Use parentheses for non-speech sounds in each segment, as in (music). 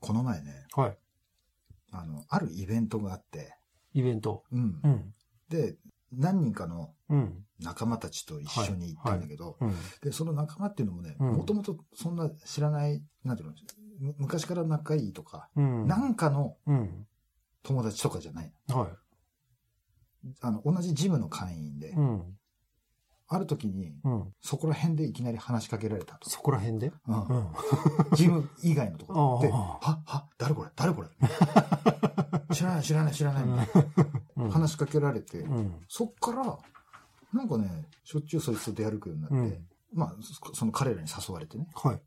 この前ね、はい。あの、あるイベントがあって、イベント。うんう。ん。で、何人かのうん。仲間たちと一緒に行ったんだけど、うん。で、その仲間っていうのもね、うんもともとそんな知らない、なんていうの、む昔から仲いいとか、うん。なんかのうん。友達とかじゃない。はい。あの、同じジムの会員で、うん。ある時に、うん。そこら辺でいきなり話しかけられたと。そこら辺で？うんうん。(laughs) ジム以外のところで、は、は、誰これ？誰これ？知らない知らない知らないみたいなうん。話しかけられて、うん。そっから、なんかね、しょっちゅうそいつと出歩くようになって、うんまあ、そその彼らに誘われてね、はい。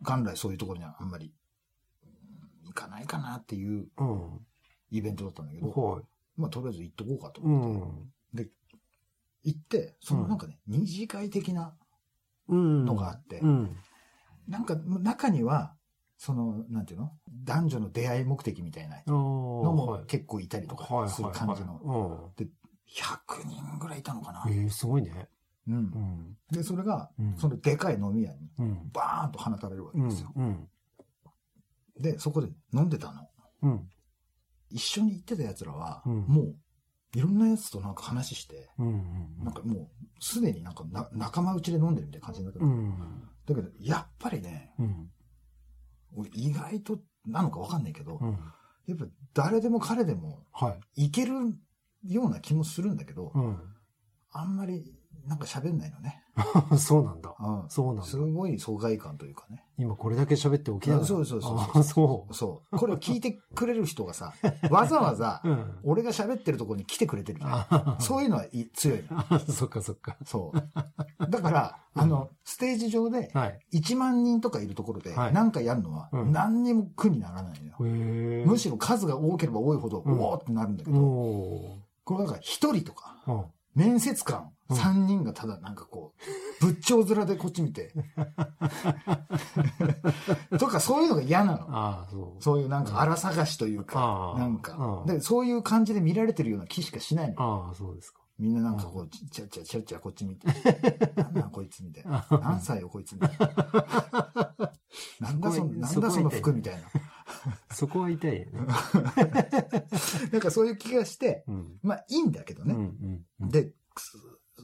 元来そういうところにはあんまり、うん行かないかなっていううん。イベントだったんだけど、はい。まあ、とりあえず行っとこうかとう思って、ん。行って、そのなんかね、二次会的なうん。のがあってうん。なんか中には、その、なんていうの？男女の出会い目的みたいなののも結構いたりとかする感じの、の。100人ぐらいいたのかなうん。。ええ、すごいね。うんう。ん。で、それが、うんそのでかい飲み屋にうん。バーンと放たれるわけうんですよ。。うん。で、そこで飲んでたの。うん。一緒に行ってた奴らは、うんもう、いろんな奴となんか話して、うん。なんかもう、すでになんかな仲間内で飲んでるみたいな感じになってる。うん。だけど、やっぱりね、うん。俺意外となのかわかんないけど、うん。やっぱ誰でも彼でもはい。いけるような気もするんだけど、うん。あんまりなんか喋んないのね。(laughs) そうなんだ。うんそうなんだす。ごい疎外感というかね。今これだけ喋って起きながら。そうそうそうそうあそそう。これを聞いてくれる人がさ、(laughs) わざわざ。俺が喋ってるところに来てくれてるじゃん。あそういうのはい強いの。あ、そっかそっか。そう。だから、あの、ステージ上ではい。1万人とかいるところではい何かやるのはうん何にも苦にならないのよ。むしろ数が多ければ多いほど、うんおおってなるんだけど、おこれだから一人とか。面接官うん3人がただなんかこう、仏頂面でこっち見て、(laughs) とかそういうのが嫌なの。そう。いうなんか荒探しというかなんかう、んでそういう感じで見られてるような気しかしないの。ああ、そうですか。みんななんかこう、ちちゃちゃちゃちゃこっち見て、なんだこいつみたいな。(laughs) 何歳よこいつみたいな。(laughs) なんだその、なんだその服みたいな。(laughs) そこは痛いよね。(laughs) なんかそういう気がして、うん。まあいいんだけどうん。ね。うん。うん、で、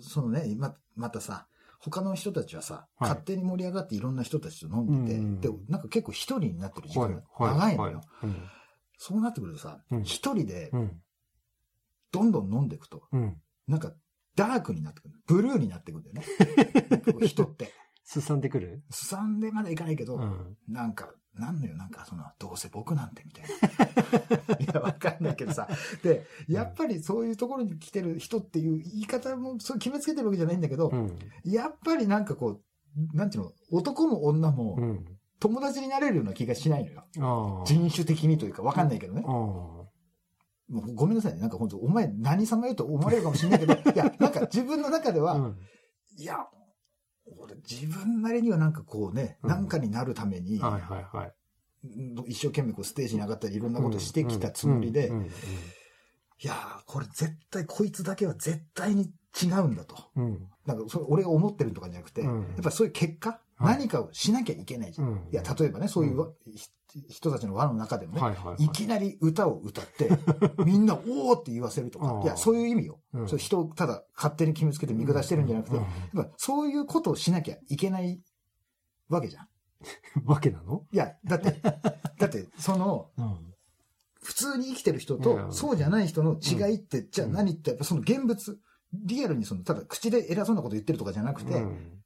そのね、ま、またさ、他の人たちはさ、はい勝手に盛り上がっていろんな人たちと飲んでて、うんで、なんか結構一人になってる時間はいが。はい。長いのよ。はいうん。そうなってくるとさうん、一、人でうん。どんどん飲んでいくと、うん。なんかダークになってくる。ブルーになってくるんだよね。(laughs) 人って。すさんでくる？すさんでまでいかないけど、うん。なんか、なんのよ、なんかその、どうせ僕なんてみたいな。(laughs) いや、わかんないけどさ。で、やっぱりそういうところに来てる人っていう言い方も、そう決めつけてるわけじゃないんだけど、うん。やっぱりなんかこう、なんていうの、男も女もうん。友達になれるような気がしないのよ。ああ。人種的にというかわかんないけどね。うごめんなさいね。なんか本当お前何様よと思われるかもしれないけど、いや、なんか自分の中では、うん。いや、俺自分なりにはなんかこうね、うんなんかになるために、はいはいはい。一生懸命こうステージに上がったりいろんなことしてきたつもりで、いやー、これ絶対こいつだけは絶対に違うんだと。うん。なんかそれ俺が思ってるとかじゃなくて、うんやっぱそういう結果、はい何かをしなきゃいけないじゃん。うん。いや、例えばね、そういう人たちの輪の中でもね、はいはいはい。いきなり歌を歌って、(laughs) みんな、おーって言わせるとかいや、そういう意味よ。うんそう人をただ勝手に決めつけて見下してるんじゃなくて、うんやっぱそういうことをしなきゃいけないわけじゃん。(laughs) わけなの？いや、だって、(laughs) だって、その、うん。普通に生きてる人と、そうじゃない人の違いって、じゃあ何って、やっぱその現物、リアルにその、ただ口で偉そうなこと言ってるとかじゃなくて、うん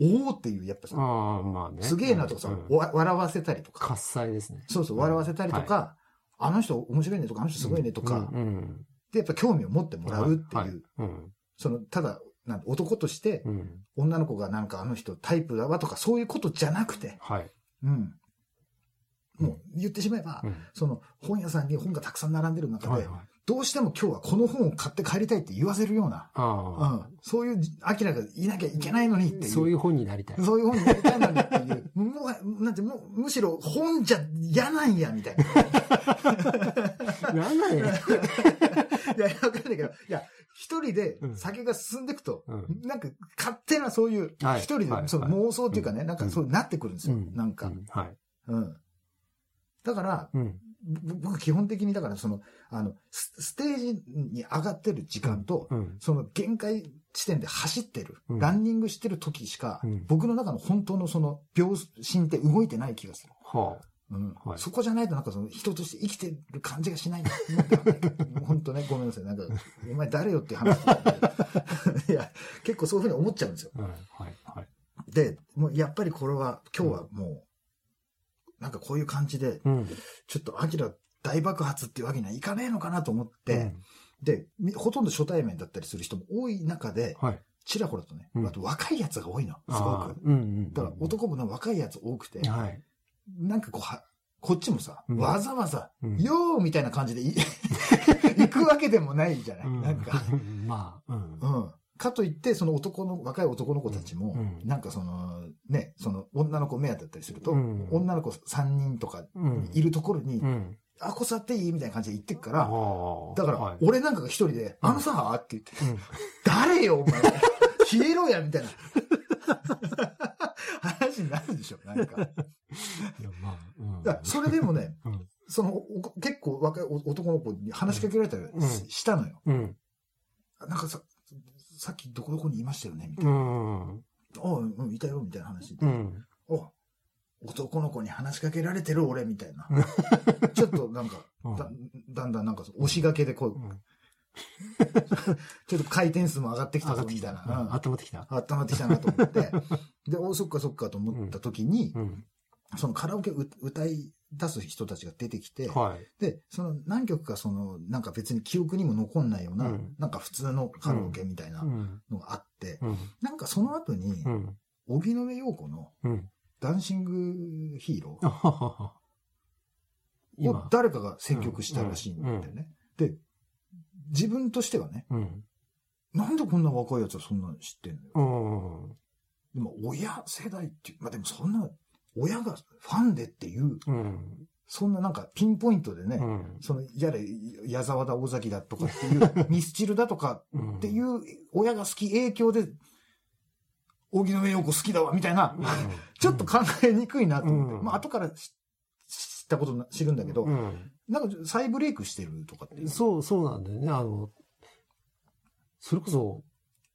おーっていう、やっぱさ、まあね。すげえなとかさ、うんわ笑わせたりとか、喝采ですね。そうそう、笑わせたりとか、あの人面白いねとか、あの人すごいねとか、うんうん。で、やっぱ興味を持ってもらうってはいいう、うん。その、ただ、なん男として、うん。女の子がなんかあの人タイプだわとか、そういうことじゃなくて、はい。うん。もう言ってしまえば、うんその本屋さんに本がたくさん並んでる中で、はいはい。どうしても今日はこの本を買って帰りたいって言わせるような、うあん、そういうアキラがいなきゃいけないのにっていあ。う。そういう本になりたい。そういう本になりたいのにっていう。(laughs) もう、なんて、もう、むしろ本じゃ嫌なんや、みたいな。いなんだよ。(laughs) や、わかんないけど、いや、一人でうん酒が進んでいくと、うんなんか勝手なそういう、はい一人はいでその妄想っていうかね、うんなんかそうなってくるんですよ。うんなんか、うんはい。うん。だから、僕基本的にだからその、あの、スステージに上がってる時間と、うん。その限界地点で走ってる、うんランニングしてる時しか、うん僕の中の本当のその秒針って動いてない気がする。はうんはいそこじゃないとなんかその人として生きてる感じがしないなと思って、(laughs) 本当ね、ごめんなさい。なんか、お前誰よっていう話 (laughs) いや、結構そういうふうに思っちゃうんですよ。あ。はい。はい。はい。で、もうやっぱりこれは、今日はもう、なんかこういう感じで、うん。ちょっとアキラ大爆発っていうわけにはいかねえのかなと思って、で、みほとんど初対面だったりする人も多い中で、はい。ちらほらとね、うんあと若いやつが多いの、すごく。あーうんうん。だから男部の若いやつ多くて、はい。なんかこうは、こっちもさ、うんわざわざ、うんよーみたいな感じでい (laughs) 行くわけでもないじゃない、うんなんか。(laughs) まあ、うん。うん。かといって、その男の、若い男の子たちも、うんなんかその、ね、その女の子目当てだったりすると、うん女の子3人とかうん。いるところに、うん。あ、こ座っていい？みたいな感じで言ってくかあら、ーだから、はい俺なんかが一人で、うんあのさ、って言って、うん誰よ、お前。消えろや、みたいな。(laughs) 話になるでしょ、なんか。いや、まあ、うんいやそれでもね、うんその、お結構若い男の子に話しかけられたりうんししたのよ。うん。なんかさ、さっきどこどこにいましたよねみたいうん。な。あうん、いたよ、みたいな話。うん。お男の子に話しかけられてる俺、みたいな。(laughs) ちょっとなんか、うんだだんだんなんか押しがけでこう、うん (laughs) ちょっと回転数も上がってきた。ぞみたいな。うんうん温まってきた。温まってきたなと思って。で、お、そっかそっかと思った時に、うん。そのカラオケう歌い出す人たちが出てきて、はい。で、その何曲かその、なんか別に記憶にも残んないような、うんなんか普通のカラオケみたいなうん。のがあって、うん。なんかその後にう、ん。荻野目洋子のうん。ダンシングヒーロ。ーを誰かが選曲したらしいんだよね。で、自分としてはね、うん。なんでこんな若いやつはそんなの知ってんのよ。うん。でも親世代っていう、まあでもそんな、親がファンでっていう、うん。そんななんかピンポイントでね、うん。その、やれ、矢沢だ、大崎だとかっていう、(laughs) ミスチルだとかうんっていう、親が好き影響で、荻野目洋子好きだわ、みたいな、ちょっと考えにくいなと思って、うんまあ後から知知ったことな知るんだけど、うん。なんか再ブレイクしてるとかって。そう、そうなんだよね。あの、それこそ、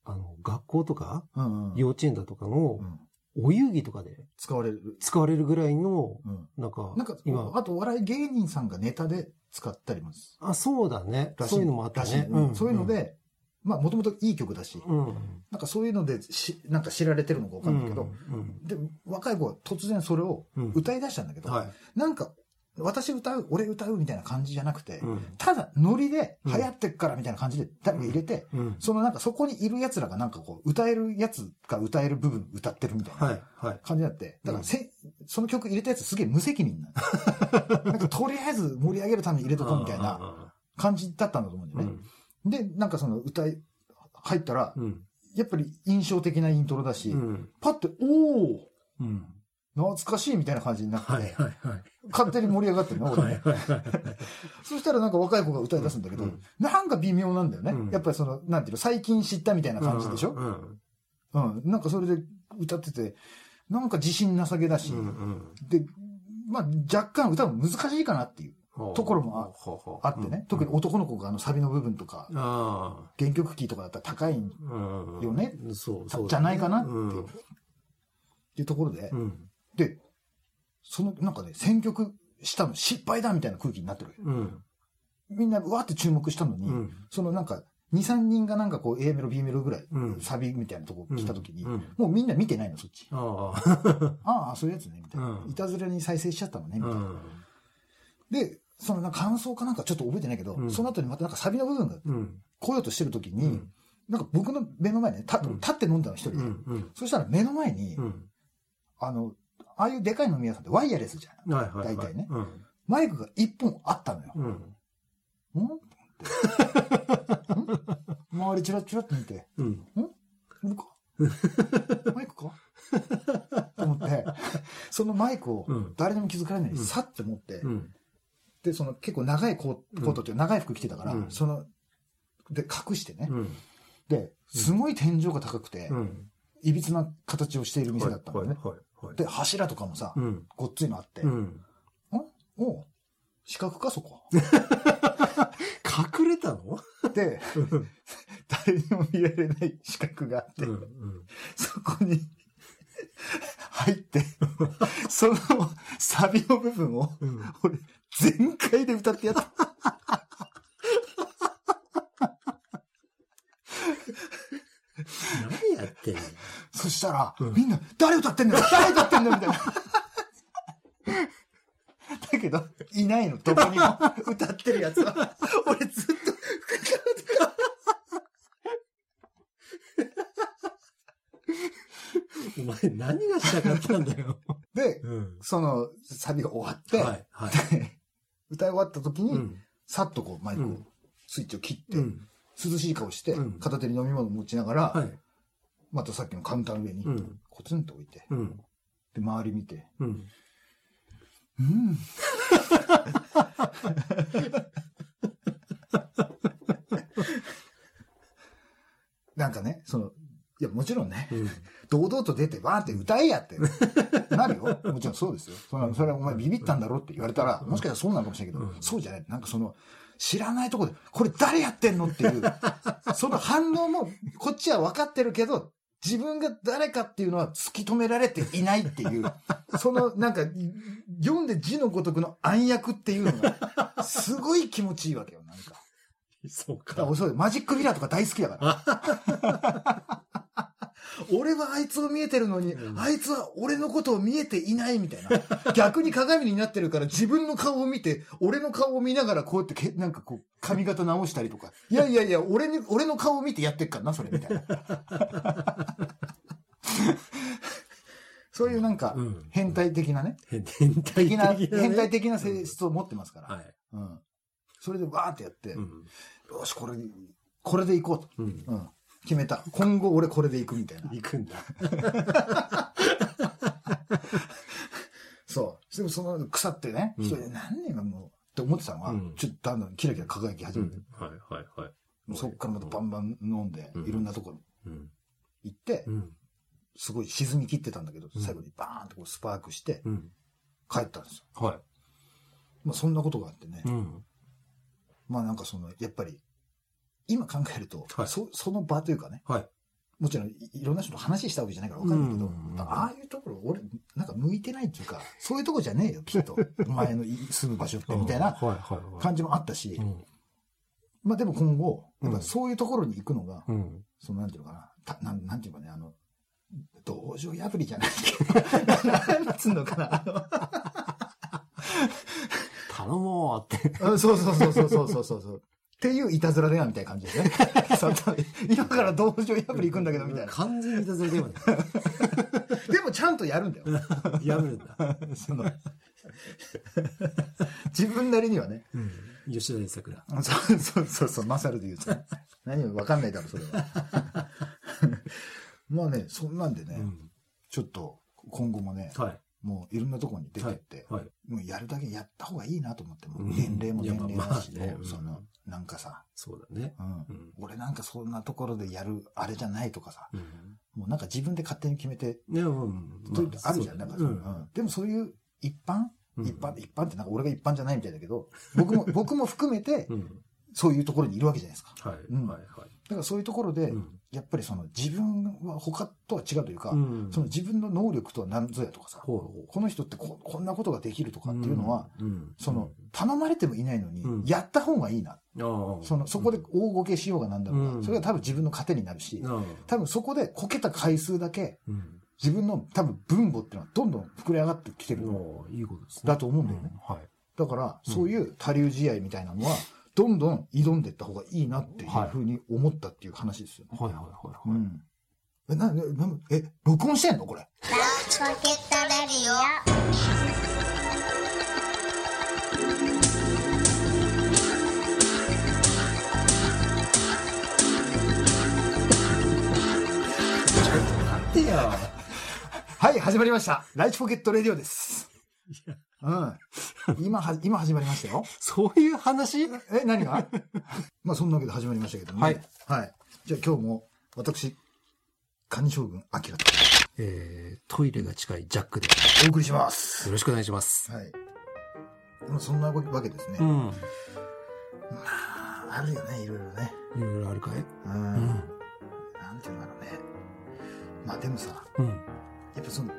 あの、学校とか、うんうん幼稚園だとかのう、んお遊戯とかで使われる。使われるぐらいの、うんなんか、なんか、今、あとお笑い芸人さんがネタで使ったりもすあ、そうだね。らしいそういうのもあったね。うんそういうの、で、まあもともといい曲だし、うん。なんかそういうのでし、なんか知られてるのかわかんないけど、うん。で、若い子は突然それをうん。歌い出したんだけど、はい。なんか、私歌う、俺歌うみたいな感じじゃなくて、うん。ただノリで流行ってっからみたいな感じで誰か入れて、うん。そのなんかそこにいる奴らがなんかこう、歌えるやつが歌える部分歌ってるみたいなはい。はい。感じになって、だからせ、その曲入れたやつすげえ無責任なの。なんかとりあえず盛り上げるために入れとこうみたいなな。感じだったんだと思うんだよね。で、なんかその歌い、入ったら、うん。やっぱり印象的なイントロだし、うん。パッて、おーうん。懐かしいみたいな感じになって、はい。はい。はい。勝手に盛り上がってるの、俺もはい。はい。はい。そしたらなんか若い子が歌い出すんだけど、うんなんか微妙なんだよね。うんやっぱりその、なんていうの、最近知ったみたいな感じでしょ、うん。うん、なんかそれで歌ってて、なんか自信なさげだし、うん。で、まあ若干歌うの難しいかなっていうところもああってね、特に男の子があのサビの部分とか。原曲キーとかだったら高いんうん。よね。じゃないかなってうん。いうところで、うん。で、そのなんかね、選曲したの失敗だみたいな空気になってるわけうん。みんなうわーって注目したのに、うん。そのなんか、2、3人がなんかこう A メロ、B メロぐらい、うんサビみたいなとこ来た時に、うん。もうみんな見てないの、そっち。ああ。(laughs) そういうやつね、みたいな。うんいたずらに再生しちゃったのね、みたいな。うん。で、そのな感想かなんかちょっと覚えてないけど、うんその後にまたなんかサビの部分がうん。来ようとしてる時に、うんなんか僕の目の前にね、立って飲んだの一人で。そしたら目の前に、うん。あの、ああいうでかい飲み屋さんってワイヤレスじゃん。はいはいはい。大体ねうん。マイクが一本あったのよ。うん。ん？周りチラッチラッと見て、うん。俺か？マイクか？と思って、そのマイクをうん誰にも気づかれないよううんにさって持って、うん。で、その結構長いコートっていうか長い服着てたから、うんその、で、隠してね、うん。で、すごい天井が高くて、うん。いびつな形をしている店だったのね。はい。はい。はい。で、柱とかもさ、うん。ごっついのあって、うん。おう四角かそこ。(laughs) 隠れたの？で、誰にも見られない四角があって、うん。うん。そこに入って、そのサビの部分を、うん。俺、全開で歌ってやった。(laughs) 何やってんの？(laughs) そしたら、うんみんな、誰歌ってんだよ？誰歌ってんだよ？みたいな。(laughs) だけど、いないの、どこにも。(laughs) 歌ってるやつは。俺ずっと、お前何がしたかったんだよ。で、うん。その、サビが終わって、はい。はい。で歌い終わった時に、うん。さっとこう、マイクを、うんスイッチを切って、うん。涼しい顔して、うん片手に飲み物持ちながら、はい。またさっきのカウンターの上にう、ん。コツンと置いて、うん。で、周り見て、うん。うん。なんかね、その、いや、もちろんね、うん。堂々と出てバーって歌えやって、なるよ。もちろんそうですよ。そのそれはお前ビビったんだろって言われたら、もしかしたらそうなのかもしれないけど、うんそうじゃない。なんかその、知らないとこで、これ誰やってんのっていう、その反応も、こっちは分かってるけど、自分が誰かっていうのは突き止められていないっていう、(laughs) そのなんか、読んで字のごとくの暗躍っていうのが、すごい気持ちいいわけよ、なんか。(laughs) そうだから俺そうマジックミラーとか大好きだから。(laughs) 俺はあいつを見えてるのに、うんあいつは俺のことを見えていないみたいな。(laughs) 逆に鏡になってるから自分の顔を見て、俺の顔を見ながらこうやってけ、なんかこう、髪型直したりとか。いやいやいや、俺に、俺の顔を見てやってっからな、それ、みたいな。(laughs) そういうなんかう、ん。変態的なね、変変態的な。変態的な性質を持ってますから。はい。うん。それでわーってやって、うん。よし、これ、これで行こうと。うん。うん。決めた。今後俺これで行くみたいな。行くんだ。そう。でもその腐ってね、うんで何年がもう、って思ってたのが、うんちょっとだんだんキラキラ輝き始めて、はいはいはい。そっからまたバンバン飲んで、うんいろんなとこにうん。行って、うん。すごい沈み切ってたんだけど、うん最後にバーンとこうスパークしてうん。帰ったんですよ。はい。まあそんなことがあってね、うん。まあなんかその、やっぱり、今考えると、はい、そその場というかね、はい、もちろんいろんな人と話したわけじゃないから分かるけど、ああいうところ、俺、なんか向いてないっていうか、そういうとこじゃねえよ、きっと。(laughs) お前の住む場所って、みたいな感じもあったし、まあでも今後、やっぱそういうところに行くのが、うん、そのなんていうのかな、たなんていうかね、あの、道場破りじゃないけど、(laughs) 何つうのかな、頼もうって。そうそうそうそうそうそうそう。っていういたずら電話みたいな感じですね。(laughs) 今から道場破り行くんだけど、みたいな。完全にいたずら電話 (laughs) でもちゃんとやるんだよ。だ。(laughs) やるんだ。その自分なりにはね。うん。吉田栄作だ。そうそうそうそう、マサルで言うとね。何もわかんないだろ、それは。まあね、そんなんでね、うん。ちょっと今後もね、はい。もういろんなところに出てって、はい。もうやるだけやった方がいいなと思って、もううん年齢も年齢だし、ねその、なんかさ、そうだね。うんうん。俺なんかそんなところでやるあれじゃないとかさ、うん。もうなんか自分で勝手に決めて、ね、うん。あるじゃん、なんかううんでもそういう一般、うん一般、一般ってなんか俺が一般じゃないみたいだけど、僕も、僕も含めてう、ん。そういうところにいるわけじゃないですか。はい。うんはい。はい。だからそういうところで、うんやっぱりその自分は他とは違うというか、うんその自分の能力とは何ぞやとかさ、この人ってここんなことができるとかっていうのは、うん、その、頼まれてもいないのに、うんやった方がいいな。うん、その、そこで大ごけしようがなんだろうが、うんそれが多分自分の糧になるし、多分そこでこけた回数だけ、うん。自分の多分分母っていうのはどんどん膨れ上がってきてる。いいことですね。だと思うんだよね。うんはい。だから、うんそういう多流試合みたいなのは、どんどん挑んでいった方がいいなっていうふうに思ったっていう話ですよね。はいはいはいはい。うん。え、な、な、なえ、録音してんのこれ？ラジオポケットレディオでよ。はい、始まりました。ライチポケットレディオです。うん。今は、今始まりましたよ。(laughs) そういう話？え、何が？(laughs) まあ、そんなわけで始まりましたけども、ね。はい。はい。じゃあ今日も、私、カニ将軍、アキラとえー、トイレが近いジャックで、お送りします。よろしくお願いします。はい。まあ、そんなわけですね。うん。まあ、あるよね、いろいろね。いろいろあるかい？うん。うん。なんていうんだろうね。まあでもさ、うん。やっぱその、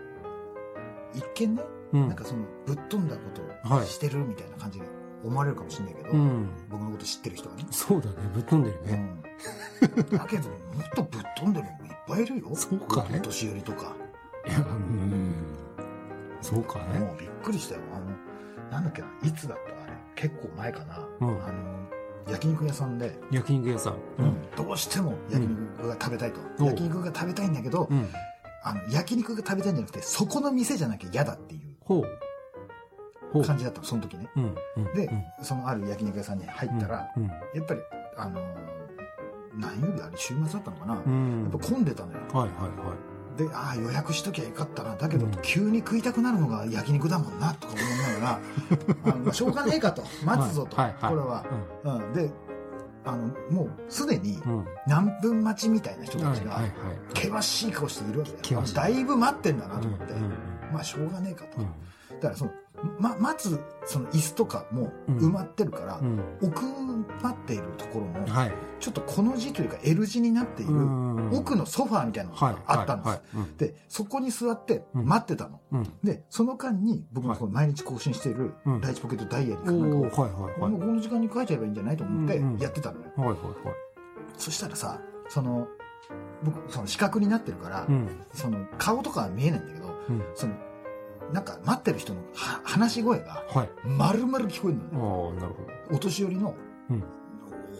一見ね、うんなんかその、ぶっ飛んだことはいをしてるみたいな感じで思われるかもしれないけど、うん。僕のこと知ってる人はね。そうだね。ぶっ飛んでるね。うん。だけど、もっとぶっ飛んでる人もいっぱいいるよ。そうかいお年寄りとか。いや、うん。そうかいもうびっくりしたよ。あの、なんだっけな、いつだったあれ。結構前かな。うんあの、焼肉屋さんで、焼肉屋さん。どうしても焼肉が食べたいと。うん焼肉が食べたいんだけど、うん。あの、焼肉が食べたいんじゃなくて、そこの店じゃなきゃ嫌だっていほう。感じだったの、その時ね。うん。うん。で、うんそのある焼肉屋さんに入ったら、うん。やっぱり、あのー、何曜日あれ週末だったのかな、うん。やっぱ混んでたのよ。はいはいはで、ああ、予約しときゃよかったな。だけど、うん急に食いたくなるのが焼肉だもんな、とか思いながら、(laughs) あのしょうがねえかと。待つぞと。はいはいはいこれは。うん。で、あの、もうすでにい。うん。何分待ちみたいな人たちが。険しい顔しているわけだよ。だいぶ待ってんだなと思って。うんうんまあ、しょうがねえかと。うんだから、その、ま、待つ、その椅子とかもうん埋まってるから、うん。奥まっているところも、はい。ちょっとこの字というか L 字になっている、奥のソファーみたいなのはいがあったんです。で、そこに座ってうん待ってたの。で、その間に僕がこう毎日更新しているうん第一ポケットダイヤリーかおなんかを、ーはいはいはい。もうこの時間に書いちゃえばいいんじゃないと思ってやってたのよ。はいはいはい。そしたらさ、その、僕、その四角になってるから、うん。その顔とかは見えないんだけど、うん。その、なんか待ってる人のは話し声がはい。丸々聞こえるあのね。あ、なるほど。お年寄りの、うん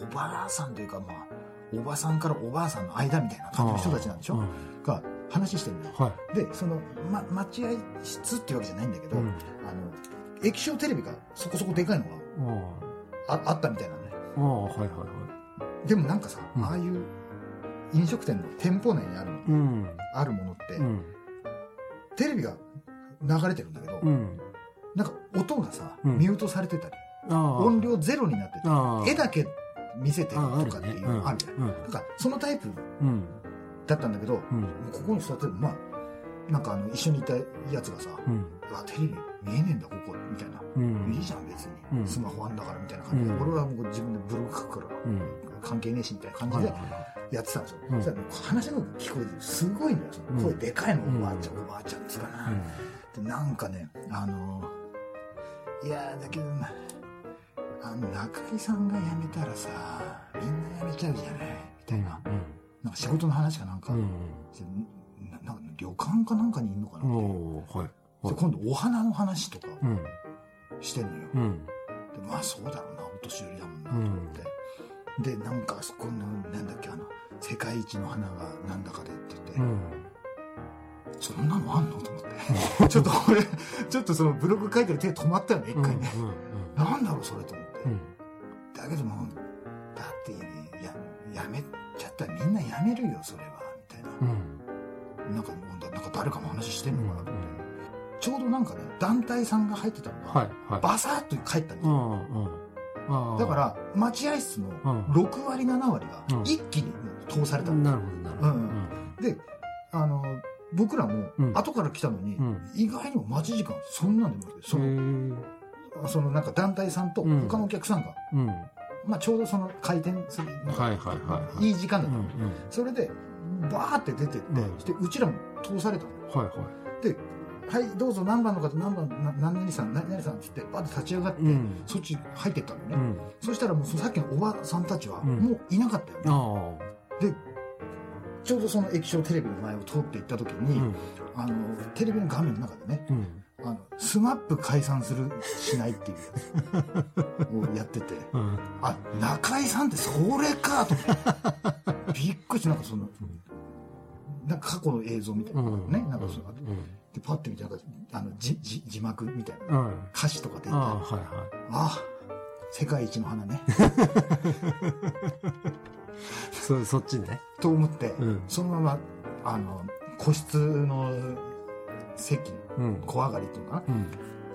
おばあさんというかまあ、おばさんからおばあさんの間みたいな感じの人たちなんでしょ、うんが話してるのよ。はい。で、その、ま、待合室っていうわけじゃないんだけど、うん。あの、液晶テレビがそこそこでかいのあがああったみたいなのね。あ。はいはいはい。でもなんかさ、うんああいう飲食店の店舗内にあるの、うん。あるものって、うん。テレビが流れてるんだけど、うん。なんか音がさ、うんミュートされてたり。音量ゼロになってた。り、絵だけ見せてるとかっていう。のあるじゃん。うん。なんかそのタイプうん。だったんだけど、うん。ここに座ってるまあ、なんかあの、一緒にいたやつがさ、うん。うわ、テレビ見えねえんだ、ここ、みたいな。うん。いいじゃん、別に。うんスマホあんだから、みたいな感じで。うん俺はもう自分でブログ書くから、うん。関係ねえし、みたいな感じではいはいはやってたんですよ。うんそしたら話の聞こえて、すごいのよ。その声でかいの、うんおばあちゃん、おばあちゃんっつうかな。い。でなんかね、あのーいやーだけどな、あの、中井さんが辞めたらさ、みんな辞めちゃうじゃない、みたいな。なんか仕事の話かなんか、うん。ななんか旅館かなんかにいんのかな、うん。おーはい。で今度お花の話とかうん。してんのよ。うん。でまあそうだろうな、お年寄りだもんなと思って。で、なんかあそこの、なんだっけ、あの、世界一の花がなんだかでって言って、うん。そんなのあんの？と思って。(laughs) ちょっと俺、ちょっとそのブログ書いてる手止まったよね、一回ね。なんだろう、それと思って。うん。だけども、だって、や、やめちゃったらみんなやめるよ、それは、みたいな。うん。なんか、もうだなんか誰かの話してんのかなと思って。ちょうどなんかね、団体さんが入ってたのが、はい。はい。バサッと帰ったんですうよ。ん。うん。だから、待合室のうん6割、7割がうん一気に通されたの。なるほど、なるほど。うんで、あの、僕らもうん後から来たのに、うん意外にも待ち時間そんなんでもなくてその、へそのなんか団体さんとうん他のお客さんが、うん。まあちょうどその開店する、はいはいはいはい。いい時間だったの、うんうん。それで、バーって出てって、うんしてうちらも通されたの。はいはで、はい、どうぞ何番の方、何番、な何々さん、何々さんって言って、バーって立ち上がって、い。うん。そっち入ってったのよね。うん。そしたらもうさっきのおばさんたちは、うんもういなかったよね。あで、ちょうどその液晶テレビの前を通っていった時あ。に、うん。あの、テレビの画面の中でね、うん。あの、スマップ解散する、しないっていうやつをやってて、うん。あ、中井さんってそれかと思って。びっくりして、なんかその、なんか過去の映像みたいなのがね、なんかその、で、パッて見て、なんか、あの、じ、じ、字幕みたいな。歌詞とか出て、あはいはい。あ、世界一の花ね、(laughs) そ、そっちね。と思って、うんそのまま、あの、個室の席、うん。小上がりっていうのかな、うん。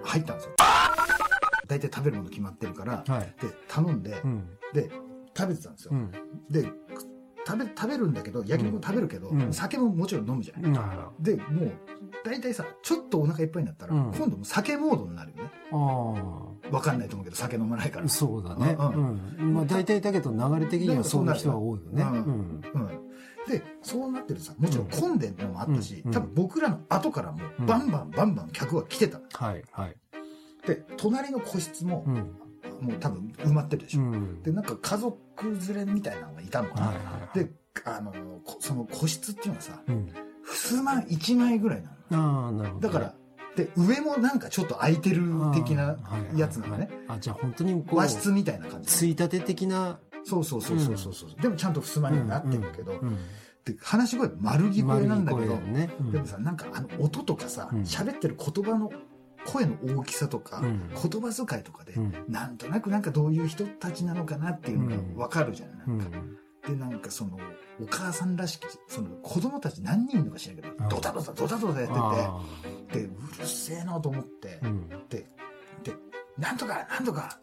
入ったんですよ。大体食べるもの決まってるから、はい。で、頼んで、うん。で、食べてたんですよ。うん。で、食べ、食べるんだけど、焼肉も食べるけど、うん酒ももちろん飲むじゃない。で、もう、大体さ、ちょっとお腹いっぱいになったら、うん今度もう酒モードになるよね。あわかんないと思うけど、酒飲まないからあ。。そうだね。ううんん。まあ大体だけど流れ的にはそういう人は多いよね。ううんん。うん。で、そうなってるとさ、もちろん混んでるのもあったし、うん多分僕らの後からもうんバンバンバンバン客は来てた。はい、はい。で、隣の個室もう、ん。もう多分埋まってるでしょ。うん。で、なんか家族連れみたいなのがいたのかな。はい、はい。で、あの、こその個室っていうのはさ、うん。襖1枚ぐらいなの。ああ、なるほど。だから、で、上もなんかちょっと空いてる的なやつなのね。あー。はいはいじゃあ本当に和室みたいな感じ。ついたて的な、そうそうそうそうそうそう、でもちゃんと襖にはなってるけど、うん。で話し声丸聞こえなんだけど、ね。うんでもさなんかあの音とかさうん喋、ってる言葉の声の大きさとか、うん。言葉遣いとかで、うん。なんとなくなんかどういう人たちなのかなっていうのが分かるじゃない、うんなん。かでなんかそのお母さんらしきその子供たち何人いるのか知らんけどあドタドタドタドタやあっててでうるせえなと思って、ででなんとかなんとか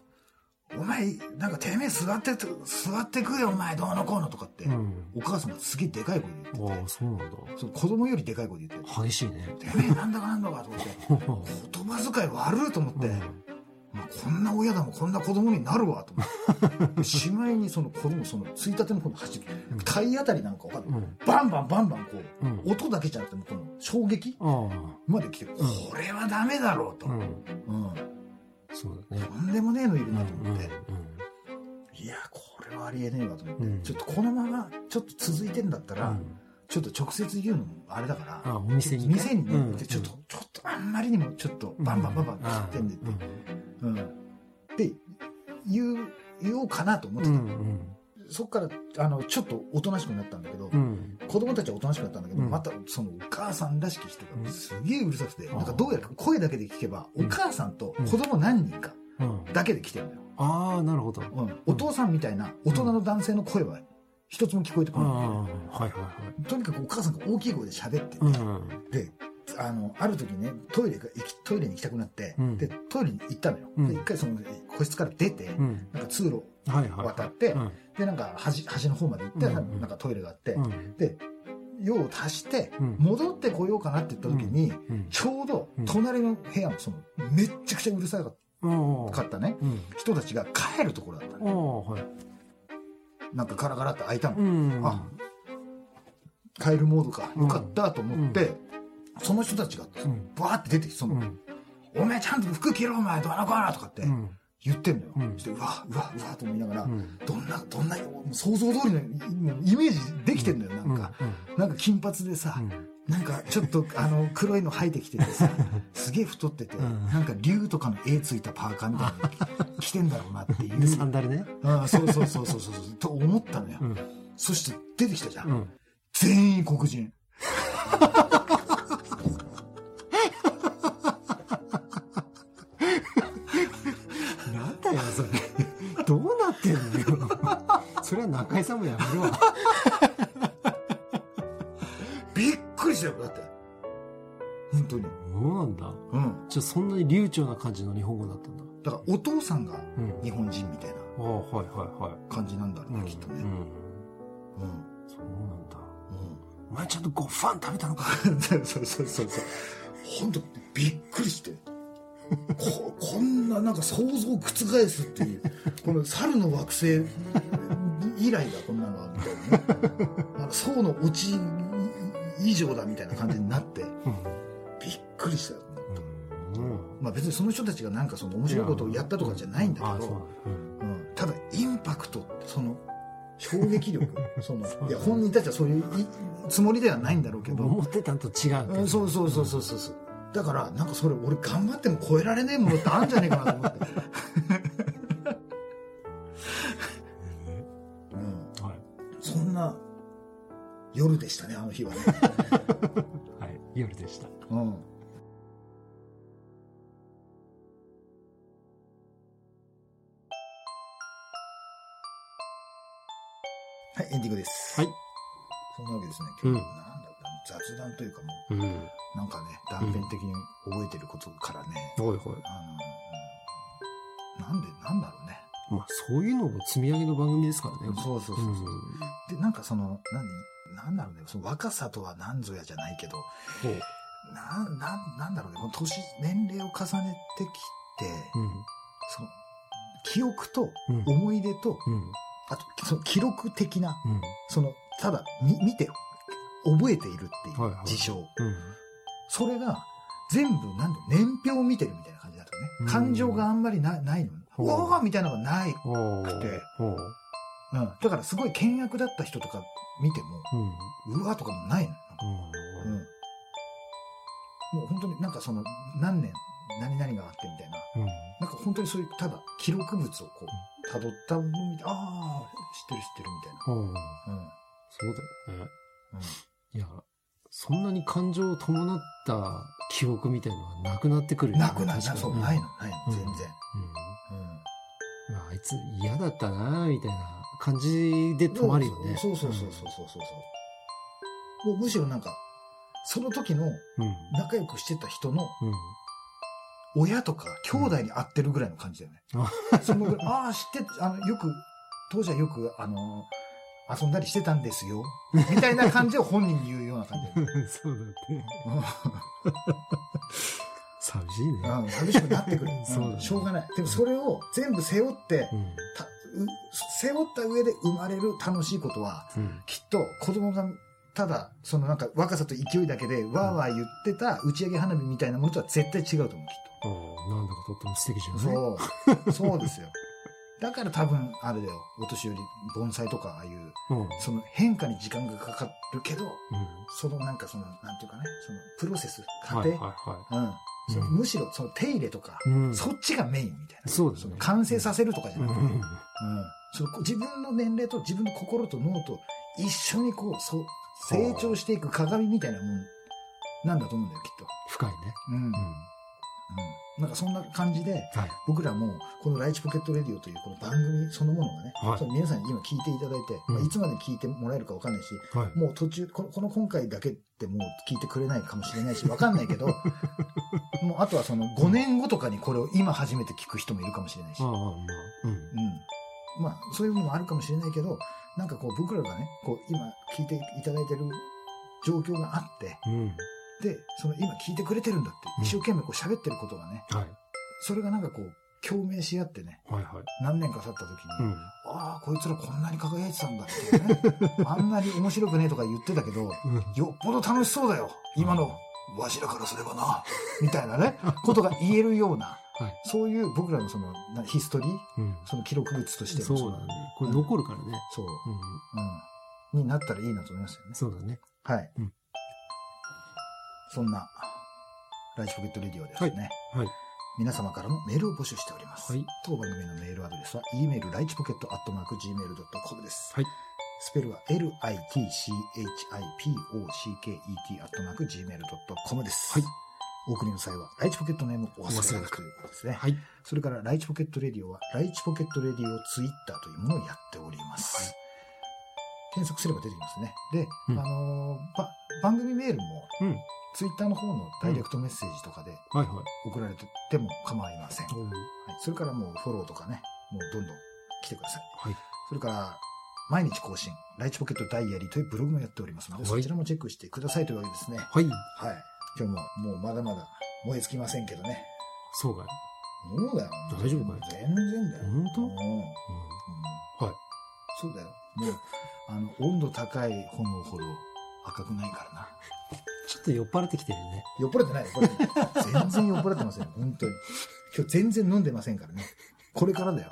お前なんかてめえ座ってて座ってくれよお前どうのこうのとかって、うん。お母さんがすげえでかい声で言っててああ、そうなんだ。その子供よりでかい声で言ってて激しいね。てめえなんだかなんだかと思って言葉遣い悪いと思って、うんまあ、こんな親だもんこんな子供になるわと思ってしまいにその子供そのついたての方の走る体当たりなんかわかんない、うん。バンバンバンバンこう、うん。音だけじゃなくてもこの衝撃あまで来て、これはダメだろうと、あ。ううんん。そうだね。とんでもねえのいるうん。なと思って、うんいやこれはありえねえわと思って、うんちょっとこのままちょっと続いてんだったら、うんちょっと直接言うのもあれだから、あお店にね店にね、うんでちょっと、ちょっとあんまりにもちょっとバンバンバンバン切ってんでって、うん。で、言う、言おうかなと思ってうた。ん。そっから、あの、ちょっとおとなしくなったんだけど、うん。子供たちはおとなしくなったんだけど、うんまたそのお母さんらしき人うんがすげえうるさくて、ああなんかどうやら声だけで聞けば、うんお母さんと子供何人かうん。だけで来てるのよ。ああ、なるほど。うん。お父さんみたいな大人の男性の声は一つも聞こえてこない。はいはいはい。とにかくお母さんが大きい声で喋ってて、うん。で、あの、ある時ね、トイレが、行きトイレに行きたくなって、うんで、トイレに行ったのよ。うんで、一回その個室から出て、うん。なんか通路はいはい。渡って、うん。で、なんか端、端の方まで行って、うんなんかトイレがあって、うん。で、用を足して、うん戻ってこようかなって言った時に、うん。ちょうどうん隣の部屋のその、めっちゃくちゃうるさうん。かったね、うん。人たちが帰るところだったあの。あ、はい。なんかガラガラって開いたの。うん。あ帰るモードか。よかったと思って、その人たちがうん。バーって出てきて、その、うん。お前ちゃんと服着ろお前どうのこうのとかってうん。言ってんのよ。うんそしてうわ、うわ、うわと思いながら、うん。どんな、どんな、想像通りのイメージできてんのよ、なんか。なんか金髪でさ、なんかちょっとあの黒いの生えてきててさ、すげえ太ってて、うんなんか竜とかの絵ついたパーカーみたいなの着てんだろうなっていで、サう。ンダルね。ああそうそうそうそうそうそう、(laughs) と思ったのよ。うん。そして出てきたじゃん。うん。全員黒人。中井さんもやめろ。(laughs) びっくりしたよ、だって。本当に？そうなんだ？うん。じゃあそんなに流暢な感じの日本語だったんだ。だからお父さんがうん。日本人みたいなああ、はいはいはい。感じなんだろうな、うん。きっとね。うん。うん。そうなんだ。うん。お前ちゃんとご飯食べたのか？(laughs) そうそうそうそう。本当びっくりして。こ (laughs) こんななんか想像を覆すっていう、この猿の惑星以来だ、こんなのは、みたいなね。なんか層の落ち以上だみたいな感じになって、うん。びっくりしたよ。うん。まあ別にその人たちがなんかその面白いことをやったとかじゃないんだけど、そうなんただインパクトってその衝撃力、(laughs) そのいや本人たちはそういういつもりではないんだろうけうん。ど、思ってたんと違うそうそうそうそうそうそうだからなんかそれ俺頑張っても超えられねえものってあるんじゃねえかなと思って、(laughs) 夜でしたねあの日はね、(laughs) はい。夜でした。うん、はいエンディングですはいそんなわけですね今日、うんなんだろう雑談というかもうん。うなんかね断片的に覚えてることからね、はいはい。あの、なんで、なんだろうね。まあ、そういうのを積み上げの番組ですからね。そうそうそうそううんで、なんかその、何、なんだろうね、その若さとは何ぞやじゃないけど。な、なん、なんだろうね、この年、年齢を重ねてきて、その、記憶とうん。うん。思い出と、うん。あと、その記録的な、うん。その、ただ、み、見て、覚えているっていはいはいう事象。うん。それが、全部、なんだ年表を見てるみたいな感じだったね。感情があんまりな、ないの。ほううわーみたいなのがない。くてほう。うん。だから、すごい倹約だった人とか見ても、うん。うわーとかもないの。うん。うん。もう本当になんかその、何年、何々があってみたいな。うん。なんか本当にそういう、ただ、記録物をこう、辿ったのみたいな、ああ、知ってる知ってるみたいほう。な。そうだよね。うん。うん。いや、そんなに感情を伴った記憶みたいのはなくなってくるよねなくない、確かにそう、ないの、ないの、うん全然。うん。まあ、あいつ嫌だったなみたいな感じでうん。止まるよね。そうそうそうそうそうそうそう。もうむしろなんか、その時のうん。うん。仲良くしてた人のうん。親とか兄弟に会ってるぐらいの感じだよね。(laughs) そのぐらい、ああ、知って、あの、よく、当時はよく、あの、遊んだりしてたんですよ。みたいな感じを本人に言うような感じね。(laughs) そうだって。(laughs) 寂しいね。うん、寂しくなってくる。そうだねんしょうがない。でもそれを全部背負って、うん。背負った上で生まれる楽しいことは、うん。きっと子供がただ、そのなんか若さと勢いだけでわーわー言ってた打ち上げ花火みたいなものとは絶対違うと思う、きっああ、なんだかとっても素敵じゃと。ない？そう。そうですよ。だから多分、あれだよ、お年寄り、盆栽とかああいう。その変化に時間がかかるけど、そのなんかその、なんていうかね、そのプロセス、過程、はいはいはうんむしろその手入れとか。そっちがメインみたいな。そうですね。完成させるとかじゃうんなくて、うんその自分の年齢と自分の心と脳と一緒にこう、そう、成長していく鏡みたいなもんなんだと思うんだよ、きっと。深いね。うん。なんかそんな感じで、はい。僕らも、このライチポケットレディオというこの番組そのものがね、はいその皆さんに今聞いていただいて、うんまあいつまで聞いてもらえるかわかんないし、はい。もう途中この、この今回だけってもう聞いてくれないかもしれないし、わかんないけど、(laughs) もうあとはその5年後とかにこれを今初めて聞く人もいるかもしれないし。うん。うん。まあ、そういうのもあるかもしれないけど、なんかこう僕らがね、こう今聞いていただいてる状況があって、うん。で、その今聞いてくれてるんだって、うん一生懸命こう喋ってることがね、はい。それがなんかこう、共鳴し合ってね、はいはい。何年か経った時に、うん。ああ、こいつらこんなに輝いてたんだってね。(laughs) あんなに面白くねえとか言ってたけど、うん。よっぽど楽しそうだよ。今の、わしらからすればな。みたいなね、(laughs) ことが言えるような、はい。そういう僕らのその、なヒストリーうん。その記録物としてのそうだね。これ残るからね。そう。うん。うん。になったらいいなと思いますよね。そうだね。はい。うんそんな、ライチポケットレディオですね。はい。皆様からのメールを募集しております。はい当番組のメールアドレスは、e メールライチポケットアットマーク gmail.com です。はい。スペルは litchipocket アットマーク gmail.com です。はい。お送りの際は、ライチポケットネームお忘れなくということですね。はい。それから、ライチポケットレディオは、ライチポケットレディオツイッターというものをやっております。はい検索すれば出てきますね。で、うんあのーば番組メールも、うん。はいツイッターの方のダイレクトメッセージとかではい。送られてても構いません。はい、それからもうフォローとかね、もうどんどん来てください。はい。それから、毎日更新、ライチポケットダイアリーというブログもやっておりますので、はいそちらもチェックしてくださいというわけですね。はい。はい。今日ももうまだまだ燃え尽きませんけどね。そうかい。そうだよ。大丈夫かい？全然だよ。本当？うんうんうん。はい。そうだよ。もう、あの、温度高い炎ほど赤くないからな。ちょっと酔っ払ってきてるね。酔っ払ってない、酔っ払ってない。全然酔っ払ってませんよ、本当に。今日全然飲んでませんからね。これからだよ。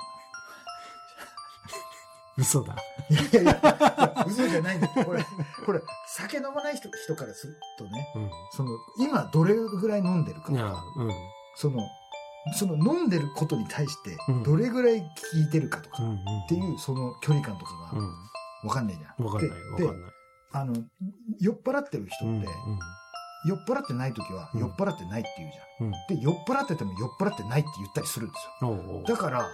嘘だ。いやいやいや、嘘じゃないんだって。これ、これ、酒飲まない人人からするとね、うん。その、今どれぐらい飲んでるかとか、、うん。その、その飲んでることに対してうん、どれぐらい聞いてるかとか、うん。っていう、その距離感とかが、うん。わかんないじゃん。わかんない。でわかんない。であの、酔っ払ってる人うん。って、酔っ払ってない時は、うん酔っ払ってないって言うじゃん。うん。で、酔っ払ってても酔っ払ってないって言ったりするんですよ。うん。おうおうだから、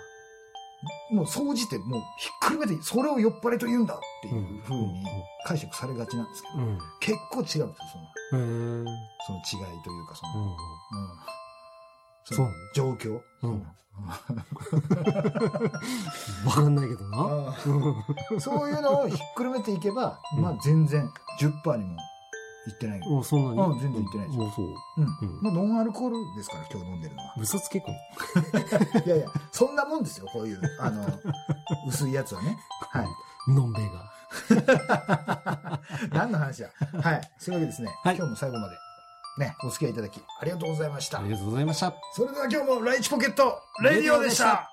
もう総じてもうひっくるめて、それを酔っ払いと言うんだっていう風に解釈されがちなんですけど、うん。結構違うんですよ、その。その違いというか、その、うん。うん。そう状況。うん。(laughs) わかんないけどな。そういうのをひっくるめていけば、うんまあ全然10%にもいってない。もうそんなに？うん全然いってないですもうそう。うん。うんまあノンアルコールですから、今日飲んでるのは。嘘つけくん。(laughs) いやいや、そんなもんですよ、こういう、あの、(laughs) 薄いやつはね。はい。のんべえが。何の話だはい。そういうわけですね、はい今日も最後まで、ね、お付き合いいただき、ありがとうございましたあ。りがとうございました。それでは今日もライチポケット、レディオでした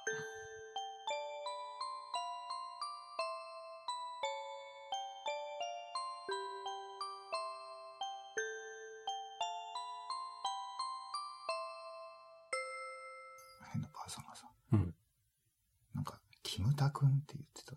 変なばあさんがさ、うんなんか、キムタクンって言ってた。